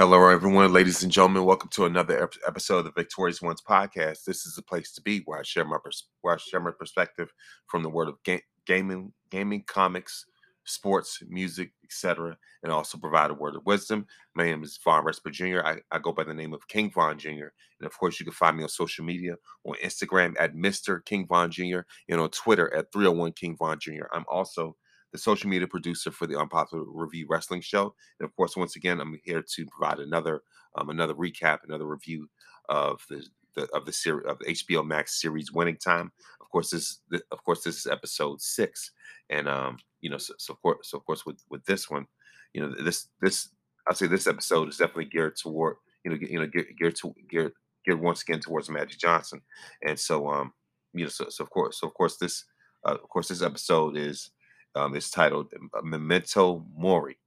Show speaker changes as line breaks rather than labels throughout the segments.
Hello, everyone, ladies and gentlemen. Welcome to another episode of the Victorious Ones podcast. This is the place to be where I share my pers- where I share my perspective from the world of ga- gaming, gaming, comics, sports, music, etc., and also provide a word of wisdom. My name is Vaughn Resper Jr. I, I, go by the name of King Vaughn Jr. And of course, you can find me on social media on Instagram at Mr. King Vaughn Jr. and on Twitter at 301 King Vaughn Jr. I'm also the social media producer for the Unpopular Review Wrestling Show. And of course, once again, I'm here to provide another um, another recap, another review of the, the of the series of HBO Max series Winning Time. Of course, this of course this is episode six, and um, you know, so, so of course, so of course with with this one, you know, this this I'll say this episode is definitely geared toward you know you know geared, geared to geared geared once again towards Magic Johnson, and so um you know so, so of course so of course this uh, of course this episode is um, is titled uh, Memento Mori.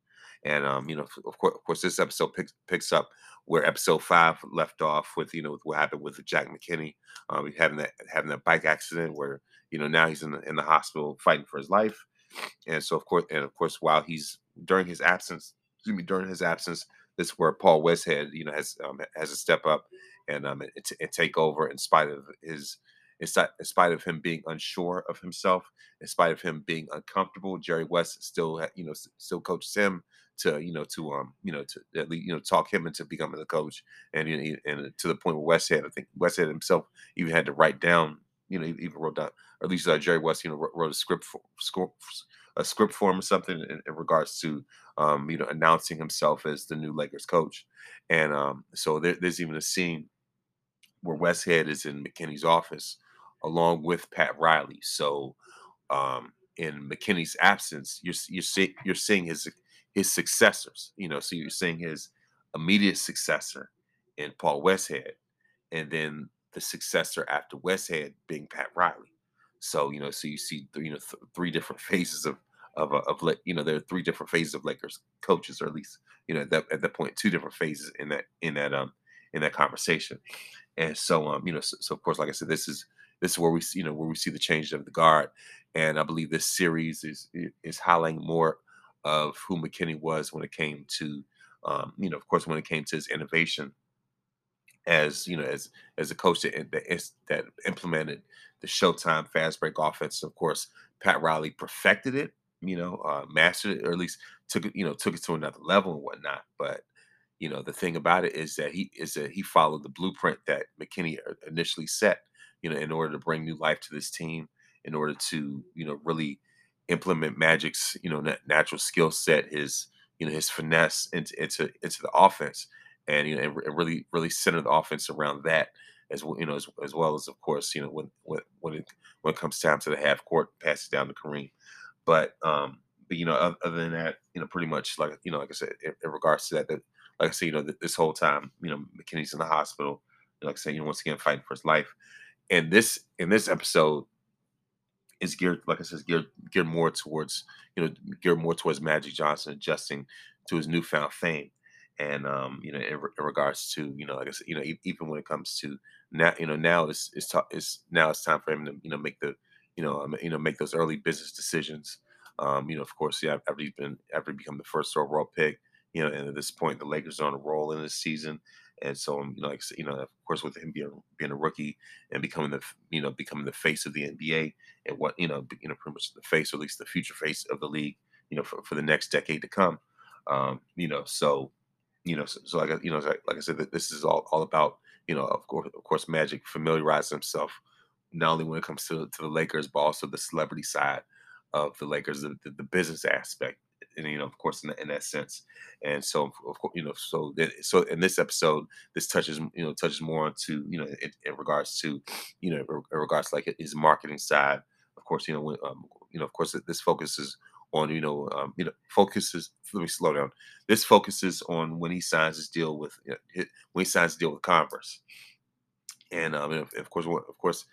And um, you know, of course, of course, this episode picks picks up where episode five left off with you know with what happened with Jack McKinney, um, having that having that bike accident where you know now he's in the, in the hospital fighting for his life, and so of course, and of course, while he's during his absence, excuse me, during his absence, this is where Paul Westhead you know has um, has to step up and um and, and take over in spite of his in spite of him being unsure of himself, in spite of him being uncomfortable, Jerry West still, you know, still coaches him to, you know, to, um, you know, to at least, you know, talk him into becoming the coach, and you know, and to the point where West had, I think West had himself even had to write down, you know, even wrote down, or at least uh, Jerry West, you know, wrote, a script for, a script for him or something in, in, regards to, um, you know, announcing himself as the new Lakers coach, and um, so there, there's even a scene where Westhead is in McKinney's office along with Pat Riley. So um, in McKinney's absence, you're you're see, you're seeing his his successors. You know, so you're seeing his immediate successor in Paul Westhead, and then the successor after Westhead being Pat Riley. So you know, so you see you know th- three different phases of of of you know there are three different phases of Lakers coaches, or at least you know at that at that point two different phases in that in that um in that conversation. And so um you know so, so of course like I said this is this is where we see, you know, where we see the change of the guard. And I believe this series is is highlighting more of who McKinney was when it came to, um, you know, of course, when it came to his innovation as you know, as as a coach that that, that implemented the Showtime fast break offense. Of course, Pat Riley perfected it, you know, uh, mastered it, or at least took it, you know, took it to another level and whatnot. But you know, the thing about it is that he is that he followed the blueprint that McKinney uh, initially set you know, in order to bring new life to this team, in order to, you know, really implement Magic's, you know, natural skill set, his, you know, his finesse into into into the offense, and you know, and really really center the offense around that as well, you know, as, as well as of course, you know, when when when it when it comes time to the half court, pass it down to Kareem. But um, but you know, other, other than that, you know, pretty much like you know, like I said, in, in regards to that, that like I said, you know, this whole time, you know, McKinney's in the hospital. Like I said, you know, once again, fighting for his life and this in this episode is geared, like I said, geared geared more towards you know geared more towards Magic Johnson adjusting to his newfound fame, and um, you know in, in, regards to you know like I said, you know even when it comes to now you know now it's it's, ta- it's now it's time for him to you know make the you know um, you know make those early business decisions. Um, you know, of course, yeah, after he's been after he become the first overall pick, you know, and at this point, the Lakers are on a roll in this season, and so, you know, like you know, of course, with him being being a rookie and becoming the you know becoming the face of the NBA and what you know you know pretty much the face or at least the future face of the league, you know, for, for the next decade to come. Um, you know, so you know, so, so like you know, like, like I said, this is all all about you know, of course, of course, Magic familiarizing himself not only when it comes to to the Lakers, but also the celebrity side of the Lakers, the, the, the business aspect and you know, of course, in, that, in that sense. And so, of course, you know, so that, so in this episode, this touches, you know, touches more onto, you know, in, in regards to, you know, in regards like his marketing side. Of course, you know, when, um, you know, of course, this focuses on, you know, um, you know, focuses. Let me slow down. This focuses on when he signs his deal with, you know, when he signs deal with Converse. And um, and of course, of course,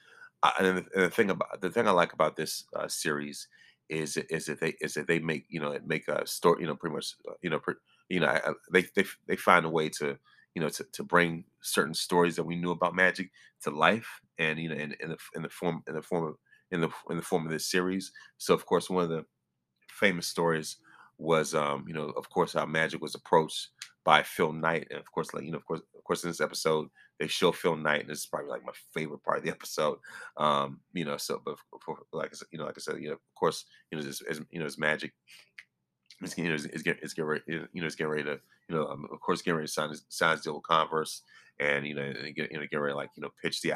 I, and, the, and the thing about the thing I like about this uh, series is is that they is that they make you know make a story you know pretty much uh, you know you know they they they find a way to you know to, to bring certain stories that we knew about magic to life and you know in, in the in the form in the form of in the in the form of this series. So of course one of the famous stories was um you know of course how magic was approached by Phil Knight, and of course, like you know, of course, of course, in this episode, they show Phil Knight, and this is probably like my favorite part of the episode. Um, you know, so but for, like you know, like I said, you know, of course, you know, as, as you know, his magic. It's, you know, it's, it's, getting, it's getting ready, you know, it's getting ready to, you know, um, of course, getting ready to sign his, sign deal with Converse, and you know, and get, you know, get ready like you know, pitch the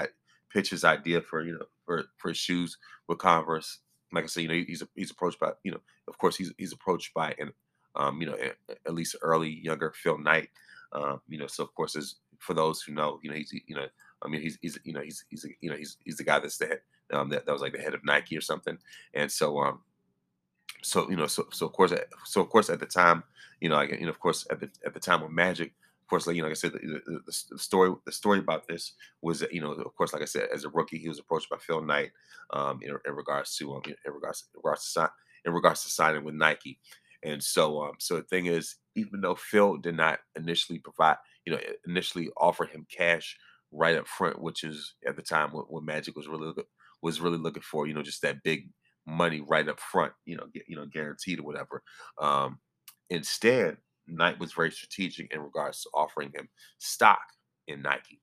pitch his idea for you know for for his shoes with Converse. Like I said, you know, he's he's approached by you know, of course, he's he's approached by and um, you know, at, least early younger Phil Knight. Um, you know, so of course, as for those who know, you know, he's you know, I mean, he's he's you know, he's he's you know, he's he's the guy that's the head um, that, that was like the head of Nike or something, and so um, so you know, so so of course, so of course, at the time, you know, like you know, of course, at the at the time with Magic, of course, like you know, like I said, the, the, the, story the story about this was that you know, of course, like I said, as a rookie, he was approached by Phil Knight um, in, in regards to um, in regards in regards to in regards to signing with Nike, and so, um, so the thing is, even though Phil did not initially provide, you know, initially offer him cash right up front, which is at the time what, what Magic was really was really looking for, you know, just that big money right up front, you know, get, you know, guaranteed or whatever. Um, instead, Knight was very strategic in regards to offering him stock in Nike.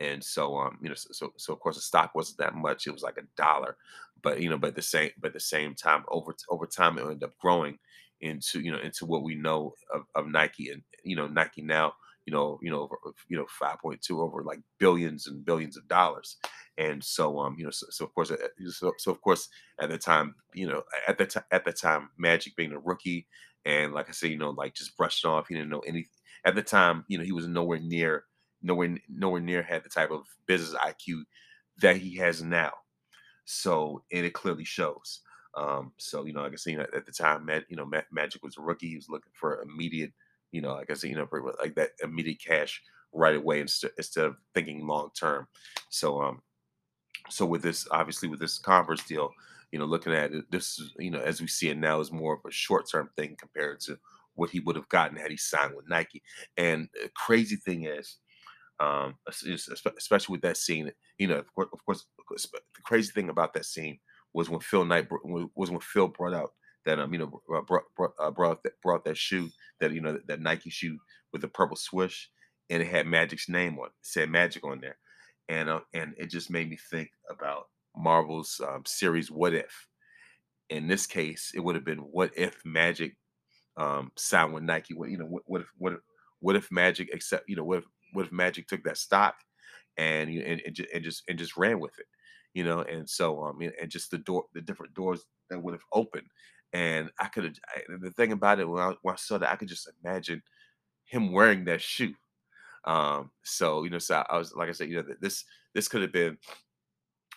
And so, um, you know, so, so, so of course the stock wasn't that much. It was like a dollar, but you know, but the same, but the same time, over over time, it ended up growing into you know into what we know of, of Nike and you know Nike now you know you know over, you know 5.2 over like billions and billions of dollars. And so um you know so, so of course uh, so, so of course at the time you know at the time at the time Magic being a rookie and like I said you know like just brushed off he didn't know any at the time you know he was nowhere near nowhere nowhere near had the type of business IQ that he has now. So and it clearly shows um, so you know, like I said, at the time, you know, Magic was a rookie. He was looking for immediate, you know, like I said, you know, for, like that immediate cash right away instead instead of thinking long term. So um, so with this, obviously, with this Converse deal, you know, looking at it, this you know, as we see it now, is more of a short term thing compared to what he would have gotten had he signed with Nike. And the crazy thing is, um, especially with that scene, you know, of course, of course, the crazy thing about that scene was when Phil Knight was when Phil brought out that um you know uh, brought brought, uh, brought that brought that shoe that you know that, Nike shoe with the purple swoosh and it had Magic's name on it, said Magic on there, and uh, and it just made me think about Marvel's um, series What If. In this case, it would have been What If Magic um, signed with Nike? What you know what, what if what if what if Magic accept you know what if what if Magic took that stock and you and, and just and just ran with it you know, and so um, and just the door, the different doors that would have opened, and I could have. The thing about it, when I, when I saw that, I could just imagine him wearing that shoe. Um, so you know, so I was like I said, you know, this this could have been,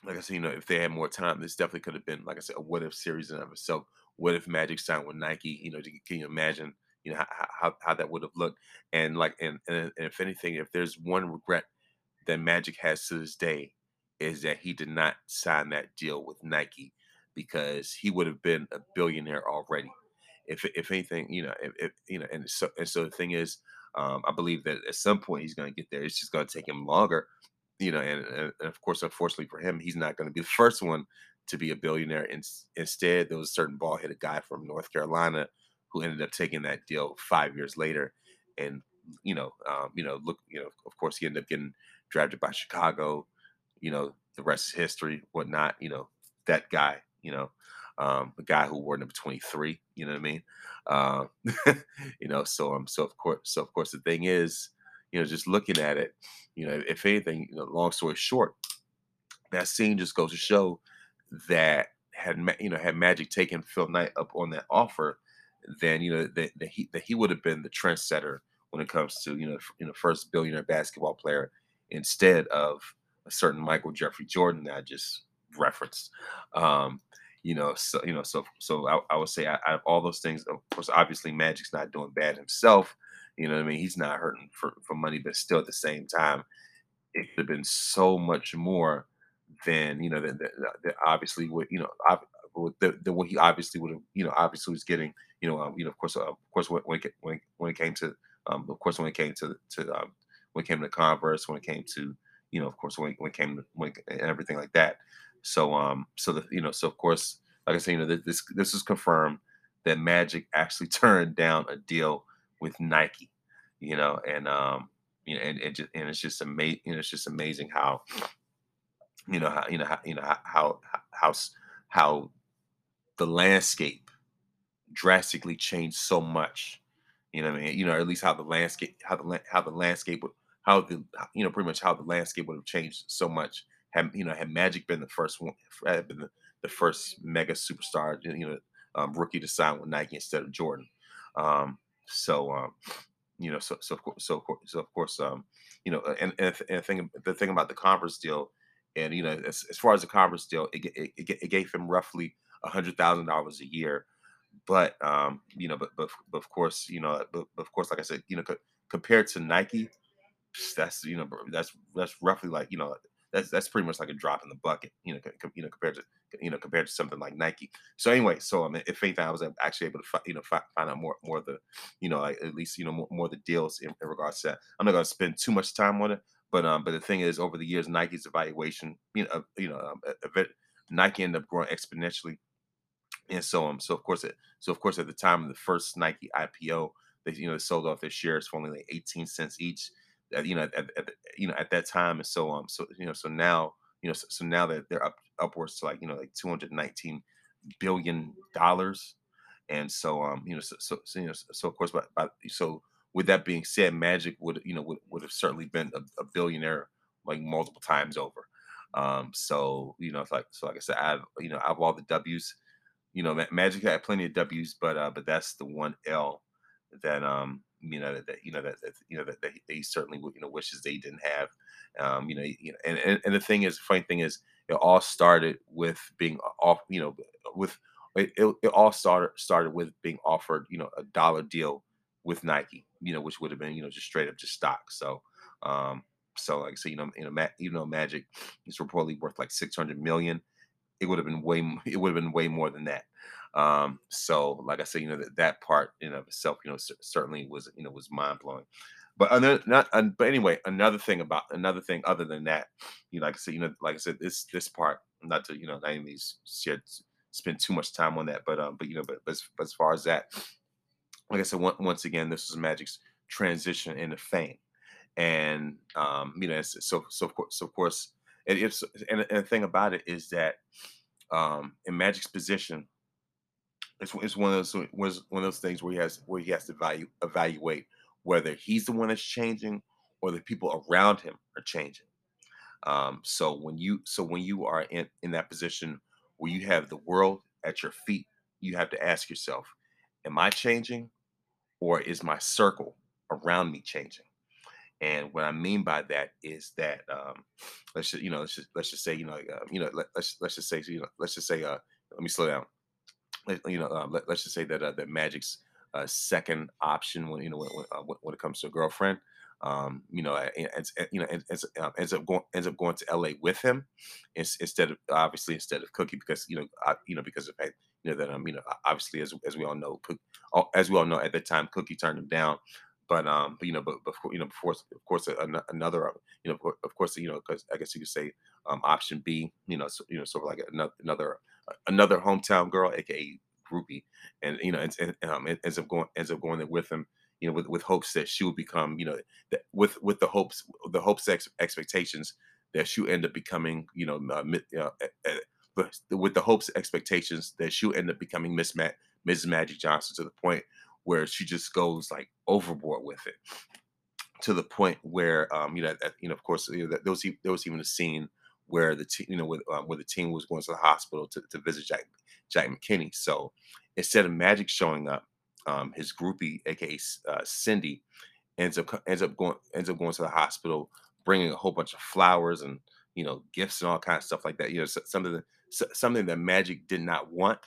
like I said, you know, if they had more time, this definitely could have been, like I said, a what if series in of itself. What if Magic signed with Nike? You know, can you imagine? You know how, how, how that would have looked, and like, and, and and if anything, if there's one regret that Magic has to this day, is that he did not sign that deal with Nike because he would have been a billionaire already. If if anything, you know, if, if you know, and so and so the thing is, um, I believe that at some point he's going to get there. It's just going to take him longer, you know, and, and, of course, unfortunately for him, he's not going to be the first one to be a billionaire. In, instead, there was a certain ball-headed guy from North Carolina who ended up taking that deal five years later, and you know, um, you know, look, you know, of course, he ended up getting drafted by Chicago you know, the rest is history, whatnot. You know, that guy, you know, um, the guy who wore number 23, you know what I mean? Uh, you know, so um, so of course, so of course, the thing is, you know, just looking at it, you know, if anything, you know, long story short, that scene just goes to show that had you know had Magic taken Phil Knight up on that offer, then you know that, that he that he would have been the trendsetter when it comes to you know you know first billionaire basketball player instead of a certain Michael Jeffrey Jordan that I just referenced. Um, you know, so you know, so so I, I would say out of all those things, of course, obviously Magic's not doing bad himself. You know what I mean? He's not hurting for, for money, but still at the same time, it could have been so much more than you know than, obviously what you know the, the what he obviously would have you know obviously was getting you know um, you know of course uh, of course when when when, when it came to um, of course when it came to to um, when it came to Converse when it came to you know, of course, when, when it came when, and everything like that. So, um, so the, you know, so of course, like I said, you know, this, this is confirmed that Magic actually turned down a deal with Nike. you know, and um, you know, and and, just, and it's just amazing. You know, it's just amazing how, you know, how you know how you know how how how, the landscape drastically changed so much. You know, I mean, you know, at least how the landscape, how the how the landscape how the you know, pretty much how the landscape would have changed so much. Had you know, had Magic been the first one, had been the, the first mega superstar, you know, um, rookie to sign with Nike instead of Jordan. Um, so, um, you know, so so of course, so, of course, um, you know, and and, and the thing the thing about the Converse deal, and you know, as, as far as the Converse deal, it, it, it, it gave him roughly a hundred thousand dollars a year. But um, you know, but but, but of course, you know, but, but of course, like I said, you know, co- compared to Nike, that's you know, that's that's roughly like you know, that's that's pretty much like a drop in the bucket, you know, co- you know, compared to you know, compared to something like Nike. So anyway, so I mean, if anything, I was actually able to fi- you know fi- find out more more of the you know like at least you know more, more the deals in, in regards to that. I'm not going to spend too much time on it, but um, but the thing is, over the years, Nike's evaluation, you know, you know, um, Nike ended up growing exponentially and so um so of course it so of course at the time of the first Nike IPO they you know sold off their shares for only like 18 cents each uh, you know at, at, you know at that time and so um so you know so now you know so, so now that they're up upwards to like you know like 219 billion dollars and so um you know so so, so you know so of course but, but so with that being said magic would you know would, would have certainly been a, a billionaire like multiple times over um so you know it's like so like i said i've you know i've all the w's you know, Magic had plenty of W's, but uh, but that's the one L that um you know that, that you know that, that you know that, that he certainly you know wishes they didn't have. Um, you know, you know, and, and and the thing is, the funny thing is, it all started with being off. You know, with it, it, it all started started with being offered you know a dollar deal with Nike. You know, which would have been you know just straight up just stock. So. um so like I so you know you know Ma- even though Magic is reportedly worth like 600 million it would have been way it would have been way more than that. Um, so like I said, you know that that part in of itself, you know, c- certainly was you know was mind blowing. But another, not, uh, but anyway, another thing about another thing other than that, you know, like I said, you know, like I said, this this part, not to you know, not even share spend too much time on that, but um, but you know, but but as, but as far as that, like I said, one, once again, this was Magic's transition into fame, and um, you know, so so of course, so of course, and it's and, and the thing about it is that um, in Magic's position, it's, it's one of those one of those things where he has where he has to value, evaluate whether he's the one that's changing or the people around him are changing. Um, so when you so when you are in in that position where you have the world at your feet, you have to ask yourself, am I changing or is my circle around me changing? And what I mean by that is that um, let's just you know let's just let's just say you know uh, you know let, us let's just say you know let's just say uh, let me slow down. You know uh, let, us just say that uh, that Magic's uh, second option when you know when, when, uh, when it comes to a girlfriend, um, you know, ends, you know ends, uh, ends up going ends up going to L.A. with him instead of obviously instead of Cookie because you know I, you know because of you know that um you know obviously as as we all know as we all know at the time Cookie turned him down but um, you know, but, but you know, before of course another uh, you know of course you know because I guess you could say um, option B, you know, you know, sort of like another uh, another hometown girl, aka groupie, and you know, and, and um, ends up going ends up going there with him, you know, with with hopes that she will become, you know, that with with the hopes the hopes ex- expectations that she'll end up becoming, you know, uh, uh, uh, with the hopes expectations that she'll end up becoming Miss Ma- Mrs. Magic Johnson to the point where she just goes like overboard with it to the point where um, you know you know of course you know, there was there was even a scene where the team you know with, um, where the team was going to the hospital to, to visit Jack Jack McKinney. So instead of Magic showing up, um, his groupie, aka uh, Cindy, ends up ends up going ends up going to the hospital, bringing a whole bunch of flowers and you know gifts and all kinds of stuff like that. You know something that something that Magic did not want.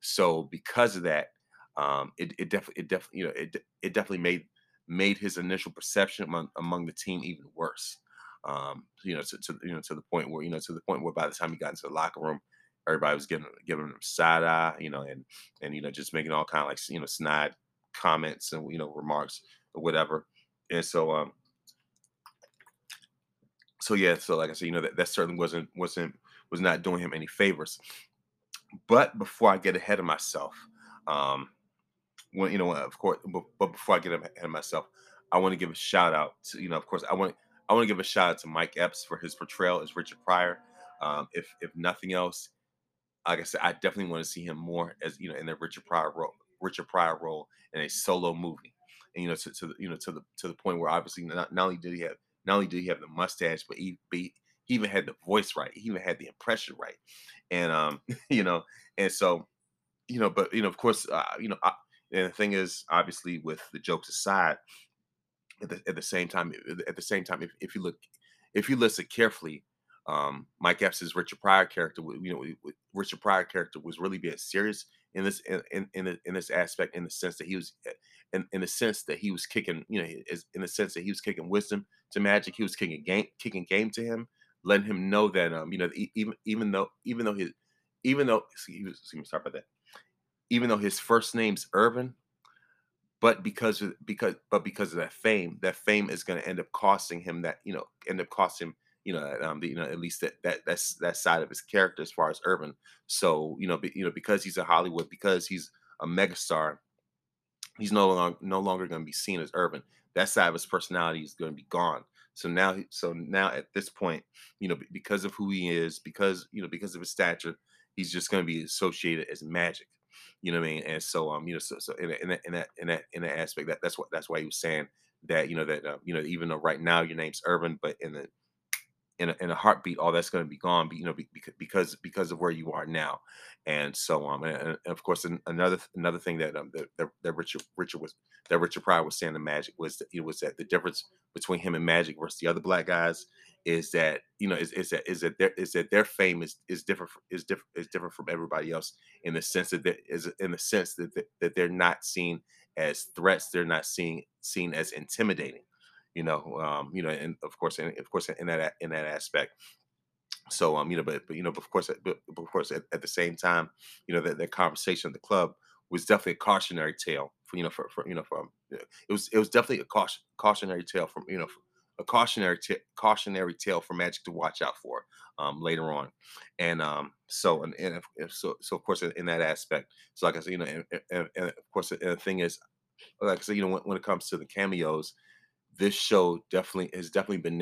So because of that, um, it, it definitely it definitely you know it it definitely made made his initial perception among, among the team even worse. Um, you know, to, to, you know to the point where you know to the point where by the time he got into the locker room, everybody was giving giving him side eye, you know, and and you know just making all kind of like you know snide comments and you know remarks or whatever. And so um so yeah, so like I said, you know that that certainly wasn't wasn't was not doing him any favors. But before I get ahead of myself, um, when you know, of course, but, but before I get ahead of myself, I want to give a shout out to you know, of course, I want I want to give a shout out to Mike Epps for his portrayal as Richard Pryor. Um, if if nothing else, like I said, I definitely want to see him more as you know in the Richard Pryor role, Richard Pryor role in a solo movie, and you know to, to the you know to the to the point where obviously not, not only did he have not only did he have the mustache, but he, he even had the voice right, he even had the impression right, and um you know and so you know but you know of course uh, you know I, and the thing is obviously with the jokes aside at the, at the same time at the same time if, if you look if you listen carefully um, Mike Epps' Richard Pryor character, you know, Richard Pryor character was really being serious in this in in in, this aspect, in the sense that he was, eh, in, in the sense that he was kicking, you know, in the sense that he was kicking wisdom to Magic, he was kicking game, kicking game to him, letting him know that, um, you know, even even though even though his even though excuse me, sorry about that, even though his first name's Earvin, but because of because but because of that fame, that fame is going to end up costing him that you know end up costing him you know, um, the, you know, at least that that that's that side of his character as far as Earvin. So you know, be, you know, because he's a Hollywood, because he's a megastar, he's no longer no longer going to be seen as Earvin. That side of his personality is going to be gone. So now, so now at this point, you know, because of who he is, because you know, because of his stature, he's just going to be associated as magic. You know what I mean? And so, um, you know, so so in, in that in that in that in that aspect, that that's what that's why he was saying that you know that um, you know even though right now your name's Earvin, but in the in a, in a heartbeat, all that's going to be gone, you know, because because of where you are now, and so um, and, and of course, another another thing that um that, that Richard Richard was that Richard Pryor was saying to Magic was that it was that the difference between him and Magic versus the other black guys is that you know is, is that is that their is that their fame is is different is different is different from everybody else in the sense that in the sense that that they're not seen as threats, they're not seen seen as intimidating you know, um, you know, and of course, and of course, in that in that aspect. So, um, you know, but, but you know, of course, but, but of course, at, at, the same time, you know, that, that conversation at the club was definitely a cautionary tale for you know, for, for you know, from it was it was definitely a caution, cautionary tale from you know, a cautionary t- cautionary tale for Magic to watch out for um, later on, and um, so and, and so so of course in, in, that aspect, so like I said, you know, and, and, and of course, the thing is, like I said, you know, when, when it comes to the cameos, this show definitely has definitely been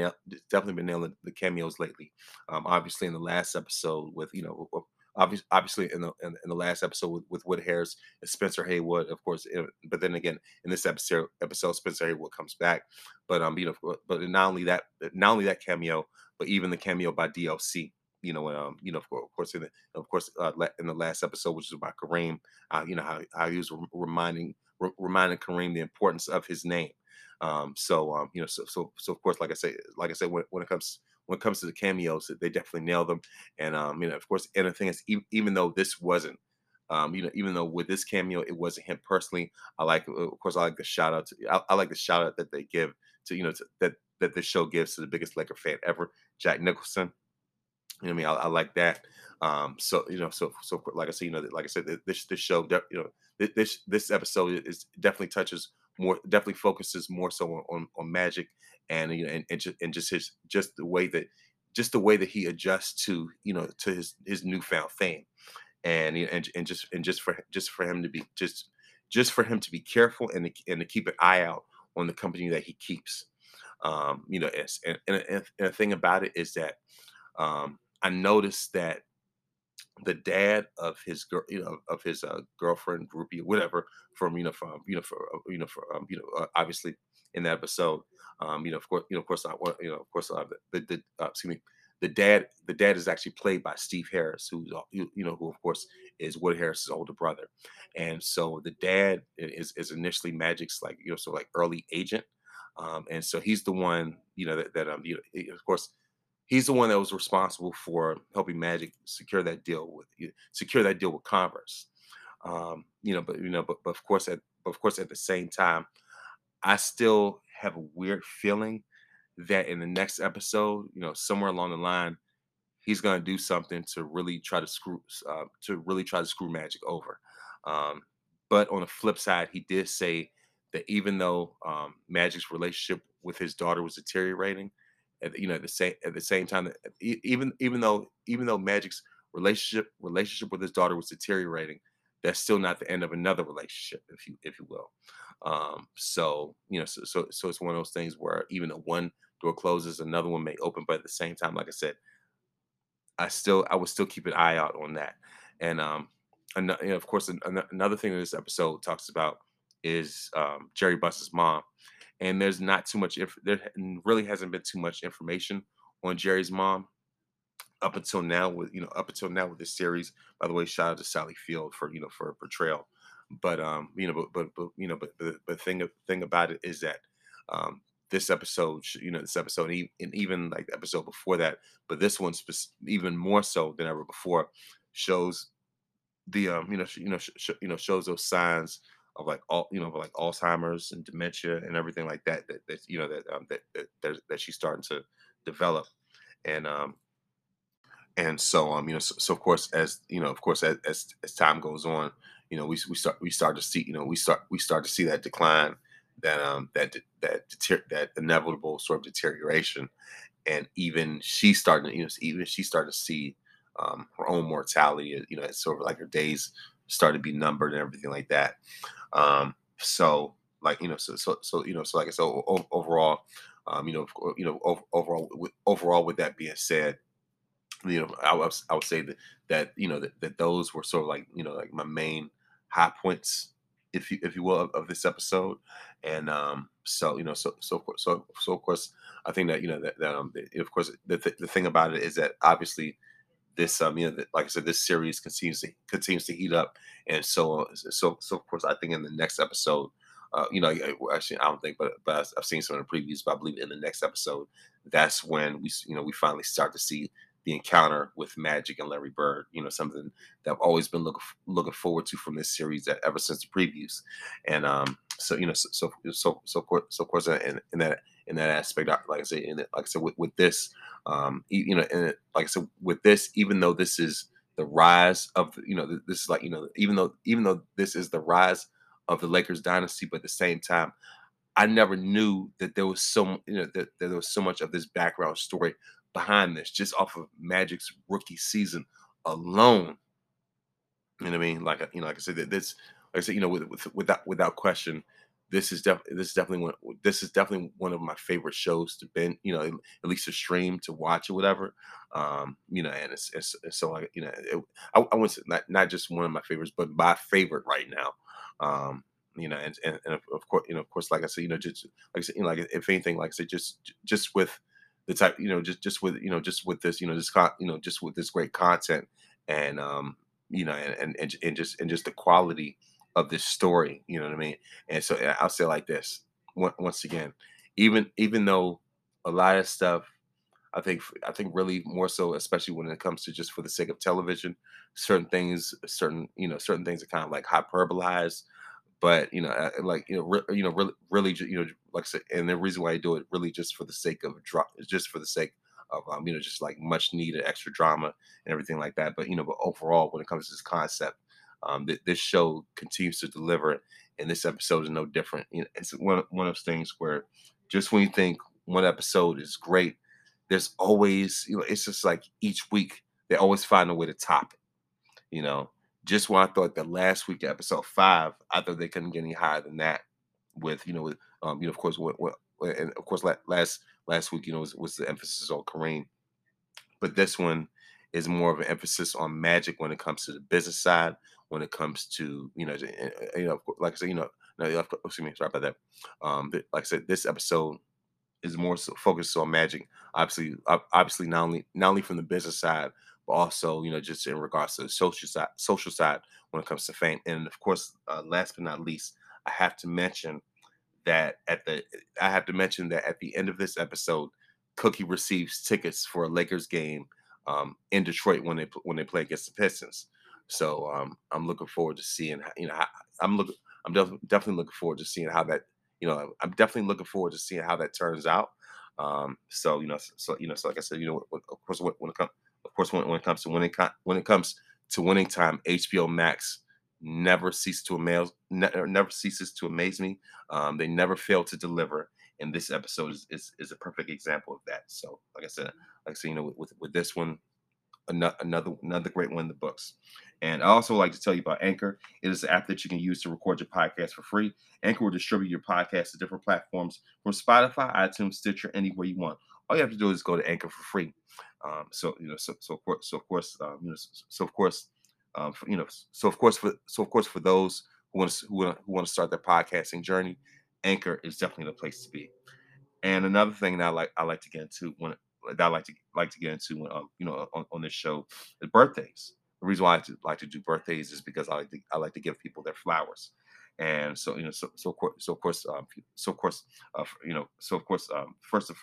definitely been nailing the cameos lately. Um, obviously, in the last episode with you know, obviously, obviously in the in, in, the last episode with, with Wood Harris and Spencer Haywood, of course. But then again, in this episode, episode Spencer Haywood comes back. But um, you know, but not only that, not only that cameo, but even the cameo by DLC. You know, um, you know, of course, in the, of course, uh, in the last episode, which is about Kareem, uh, you know how, how he was reminding reminding Kareem the importance of his name um, so um, you know, so so so of course, like I say, like I said, when, when it comes when it comes to the cameos, they definitely nail them. And um, you know, of course, and the thing is, even, even though this wasn't, um, you know, even though with this cameo it wasn't him personally, I like, of course, I like the shout out. To, I, I like the shout out that they give to you know to, that that the show gives to the biggest Laker fan ever, Jack Nicholson. You know, I mean, I, I like that. Um, so you know, so so like I said, you know, like I said, this this show, you know, this this episode is definitely touches more definitely focuses more so on, on, on magic and you know and, and, just, and just his just the way that just the way that he adjusts to you know to his his newfound fame. And you know, and, and just and just for just for him to be just just for him to be careful and to, and to keep an eye out on the company that he keeps. Um you know and, and, and, and the thing about it is that um i noticed that the dad of his girl, you know, of his uh, girlfriend, groupie, whatever, from you know, from you know, for uh, you know, for um, you know, uh, obviously in that episode, um, you know, of course, you know, of course, I want, you know, of course, uh, the, the uh, excuse me, the dad, the dad is actually played by Steve Harris, who's uh, you, you know, who of course is Wood Harris's older brother, and so the dad is is initially Magic's like you know, so like early agent, um, and so he's the one, you know, that, that um, you know, of course he's the one that was responsible for helping Magic secure that deal with secure that deal with Converse. Um, you know, but you know, but, but of course, at but of course, at the same time, I still have a weird feeling that in the next episode, you know, somewhere along the line, he's going to do something to really try to screw uh, to really try to screw Magic over. Um, but on the flip side, he did say that even though um, Magic's relationship with his daughter was deteriorating, you know, the same at the same time, even even though even though Magic's relationship relationship with his daughter was deteriorating, that's still not the end of another relationship, if you if you will. Um, so you know, so, so so it's one of those things where even though one door closes, another one may open, but at the same time, like I said, I still I would still keep an eye out on that. And um, and, of course, an, another thing that this episode talks about is um, Jerry Buss's mom. And there's not too much. If there really hasn't been too much information on Jerry's mom up until now. With you know, up until now with this series. By the way, shout out to Sally Field for you know for portrayal. But um, you know, but but, but you know, but the but thing thing about it is that um, this episode, you know, this episode, and even like the episode before that, but this one's even more so than ever before, shows the um, you know, you know, sh- you know, shows those signs of like all, you know, like Alzheimer's and dementia and everything like that. That, that you know that um, that, that that she's starting to develop, and um, and so um, you know, so, so of course, as you know, of course, as, as as time goes on, you know, we we start we start to see, you know, we start we start to see that decline, that um that that deter- that inevitable sort of deterioration, and even she's starting, to, you know, even she started to see um, her own mortality. You know, it's sort of like her days started to be numbered and everything like that. Um, so like you know, so so so you know, so like I said, overall, um, you know, you know, overall, overall, with that being said, you know, I, I would say that that you know that, that those were sort of like you know like my main high points, if you if you will, of, of this episode, and um, so you know, so so so so of course, I think that you know that, that um, of course, the, the the thing about it is that obviously this um you know like I said this series continues to continues to heat up and so so so of course I think in the next episode uh, you know actually I don't think but but I've seen some of the previews but I believe in the next episode that's when we you know we finally start to see the encounter with Magic and Larry Bird. You know, something that I've always been looking looking forward to from this series that ever since the previews. And um, so you know, so so so so of course, in, in that in that aspect, like I said, in it, like I said, with, with this, um, you know, and like I said, with this, even though this is the rise of, you know, this is like, you know, even though even though this is the rise of the Lakers dynasty, but at the same time, I never knew that there was so you know that, that there was so much of this background story behind this, just off of Magic's rookie season alone. You know what I mean? Like you know, like I said, that this, like I said, you know, with, with, without without question, this is definitely this is definitely one this is definitely one of my favorite shows to been you know at least to stream to watch or whatever um you know and it's, it's, it's so like you know it, I, I wouldn't not, not just one of my favorites but my favorite right now um you know and, and, and of course you know of course like i said you know just like i said you know like if anything like i said just just with the type you know just just with you know just with this you know just con- you know just with this great content and um you know and and, and just and just the quality of this story you know what i mean and so i'll say like this once again even even though a lot of stuff i think i think really more so especially when it comes to just for the sake of television certain things certain you know certain things are kind of like hyperbolized but you know, uh, like you know, re- you know, really, really, you know, like I said, and the reason why I do it really just for the sake of drama, just for the sake of um, you know, just like much needed extra drama and everything like that. But you know, but overall, when it comes to this concept, um, th- this show continues to deliver, and this episode is no different. You know, it's one one of those things where just when you think one episode is great, there's always you know, it's just like each week they always find a way to top it. You know, just when I thought that last week, episode five, I thought they couldn't get any higher than that. With you know, with um, you know, of course, what, what and of course, last last week, you know, was, was the emphasis on Kareem, but this one is more of an emphasis on magic when it comes to the business side. When it comes to you know, eh, eh, you know, like I said, you know, no, excuse me, sorry about that. Um, like I said, this episode is more so focused on magic. Obviously, obviously, not only not only from the business side, but also you know just in regards to the social side, social side when it comes to fame. And of course, uh, last but not least, I have to mention that at the I have to mention that at the end of this episode, Cookie receives tickets for a Lakers game um, in Detroit when they when they play against the Pistons. So um, I'm looking forward to seeing you know I'm looking I'm def- definitely looking forward to seeing how that you know I'm definitely looking forward to seeing how that turns out. Um, so you know so you know so like I said you know of course when, when it comes of course, when, when it comes to winning, when it comes to winning time, HBO Max never ceases to amaze, ne- never ceases to amaze me. Um, they never fail to deliver, and this episode is, is, is a perfect example of that. So, like I said, like I said, you know, with with this one, another another great one in the books. And I also like to tell you about Anchor. It is an app that you can use to record your podcast for free. Anchor will distribute your podcast to different platforms from Spotify, iTunes, Stitcher, anywhere you want. All you have to do is go to Anchor for free. Um, so you know, so so of course, so of course, um, you know, so, so of course, um, for, you know, so of course, for so of course, for those who want to who want, who want to start their podcasting journey, Anchor is definitely the place to be. And another thing that I like I like to get into when that I like to like to get into when um, you know on, on this show is birthdays. The reason why I like to, like to do birthdays is because I like to I like to give people their flowers, and so you know so so of course so of course um, so of course uh, you know so of course um, first of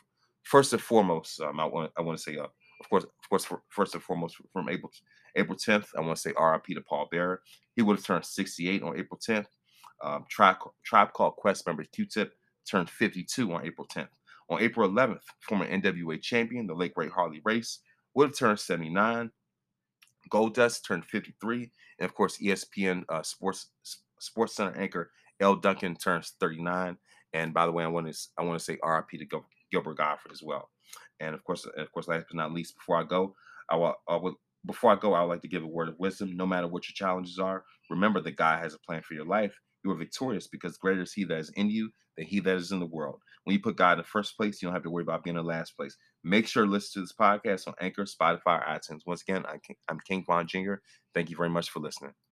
first and foremost um, I want I want to say uh, of course of course for, first and foremost from April April 10th I want to say R.I.P. to Paul Bearer. He would have turned 68 on April 10th. Um, Tribe, Tribe Called Quest member Q-Tip turned 52 on April 10th. On April 11th, former NWA champion, the late great Harley Race, would have turned 79. Goldust turned 53, and of course, ESPN uh, Sports Sports Center anchor Elle Duncan turns 39. And by the way, I want to I want to say RIP to Gil- Gilbert Gottfried as well. And of course, of course, last but not least, before I go, I will, I will before I go, I would like to give a word of wisdom. No matter what your challenges are, remember that God has a plan for your life. You are victorious because greater is He that is in you than He that is in the world. When you put God in the first place, you don't have to worry about being in the last place. Make sure to listen to this podcast on Anchor, Spotify, iTunes. Once again, I'm King, Vaughn Jr. Thank you very much for listening.